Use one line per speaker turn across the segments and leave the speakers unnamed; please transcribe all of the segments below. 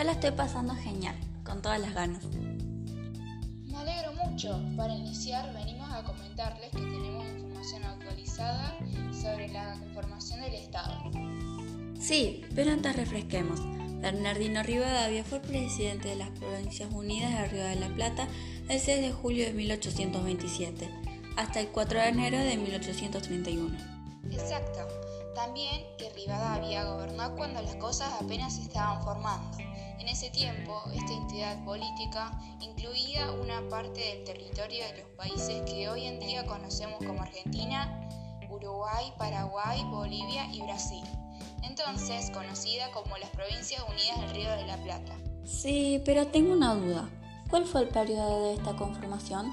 estoy pasando genial, con todas las ganas.
Me alegro mucho. Para iniciar venimos a comentarles que tenemos información actualizada sobre la conformación del Estado.
Sí, pero antes refresquemos. Bernardino Rivadavia fue presidente de las Provincias Unidas de Río de la Plata el 6 de julio de 1827 hasta el 4 de enero de 1831.
Exacto. También que Rivadavia gobernó cuando las cosas apenas se estaban formando. En ese tiempo, esta entidad política incluía una parte del territorio de los países que hoy en día conocemos como Argentina, Uruguay, Paraguay, Bolivia y Brasil. Entonces conocida como las Provincias Unidas del Río de la Plata.
Sí, pero tengo una duda. ¿Cuál fue el periodo de esta conformación?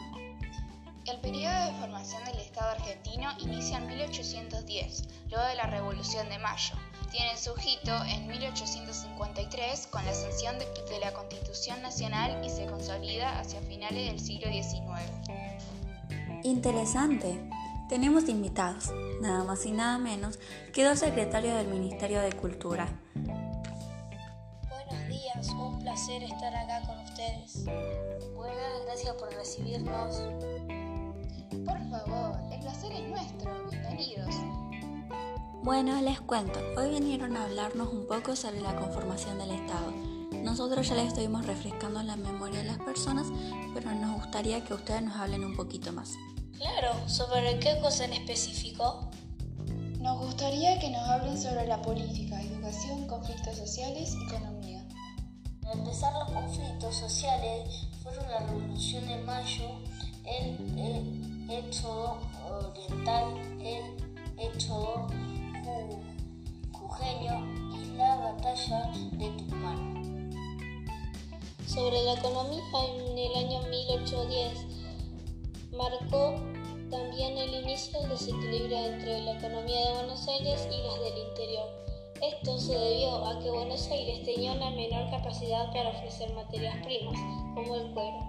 El periodo de formación del Estado argentino inicia en 1810, luego de la Revolución de Mayo. Tiene su hito en 1853 con la sanción de, de la Constitución Nacional y se consolida hacia finales del siglo XIX.
Interesante. Tenemos invitados, nada más y nada menos que dos secretarios del Ministerio de Cultura.
Buenos días, un placer estar acá con ustedes.
Buenas, gracias por recibirnos.
Por favor, el placer es nuestro, bienvenidos.
Bueno, les cuento, hoy vinieron a hablarnos un poco sobre la conformación del Estado. Nosotros ya les estuvimos refrescando la memoria de las personas, pero nos gustaría que ustedes nos hablen un poquito más.
Claro, ¿sobre qué cosa en específico?
Nos gustaría que nos hablen sobre la política, educación, conflictos sociales y economía.
Al empezar los conflictos sociales fueron la Revolución de Mayo, el, el Éxodo Oriental, el Éxodo Y la Batalla de Tucumán.
Sobre la economía en el año 1810 marcó también el inicio del desequilibrio entre la economía de Buenos Aires y las del interior. Esto se debió a que Buenos Aires tenía una menor capacidad para ofrecer materias primas, como el cuero,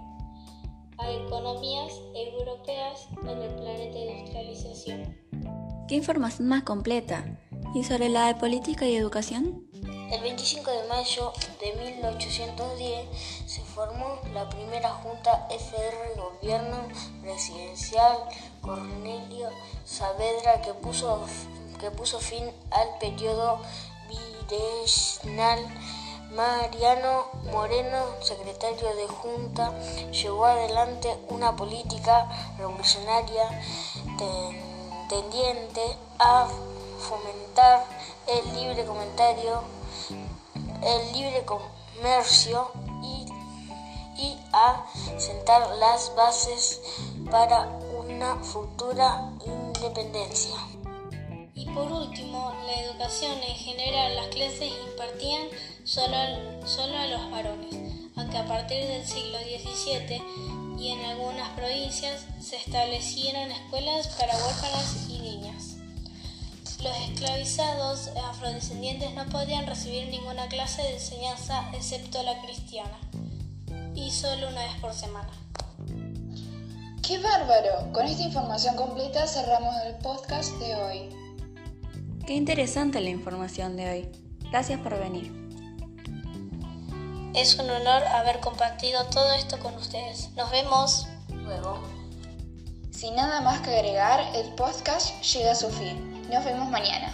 a economías europeas en el planeta de industrialización.
¿Qué información más completa? ¿Y sobre la de política y educación?
El 25 de mayo de 1810 se formó la primera Junta FR Gobierno Presidencial Cornelio Saavedra que puso, que puso fin al periodo virreinal. Mariano Moreno, secretario de Junta, llevó adelante una política revolucionaria ten- tendiente a fomentar el libre comentario el libre comercio y, y a sentar las bases para una futura independencia.
Y por último, la educación en general, las clases impartían solo, solo a los varones, aunque a partir del siglo XVII y en algunas provincias se establecieron escuelas para niñas. Los esclavizados afrodescendientes no podían recibir ninguna clase de enseñanza excepto la cristiana, y solo una vez por semana.
¡Qué bárbaro! Con esta información completa cerramos el podcast de hoy.
Qué interesante la información de hoy. Gracias por venir.
Es un honor haber compartido todo esto con ustedes. Nos vemos.
Luego,
Sin nada más que agregar, el podcast llega a su fin. Nos vemos mañana.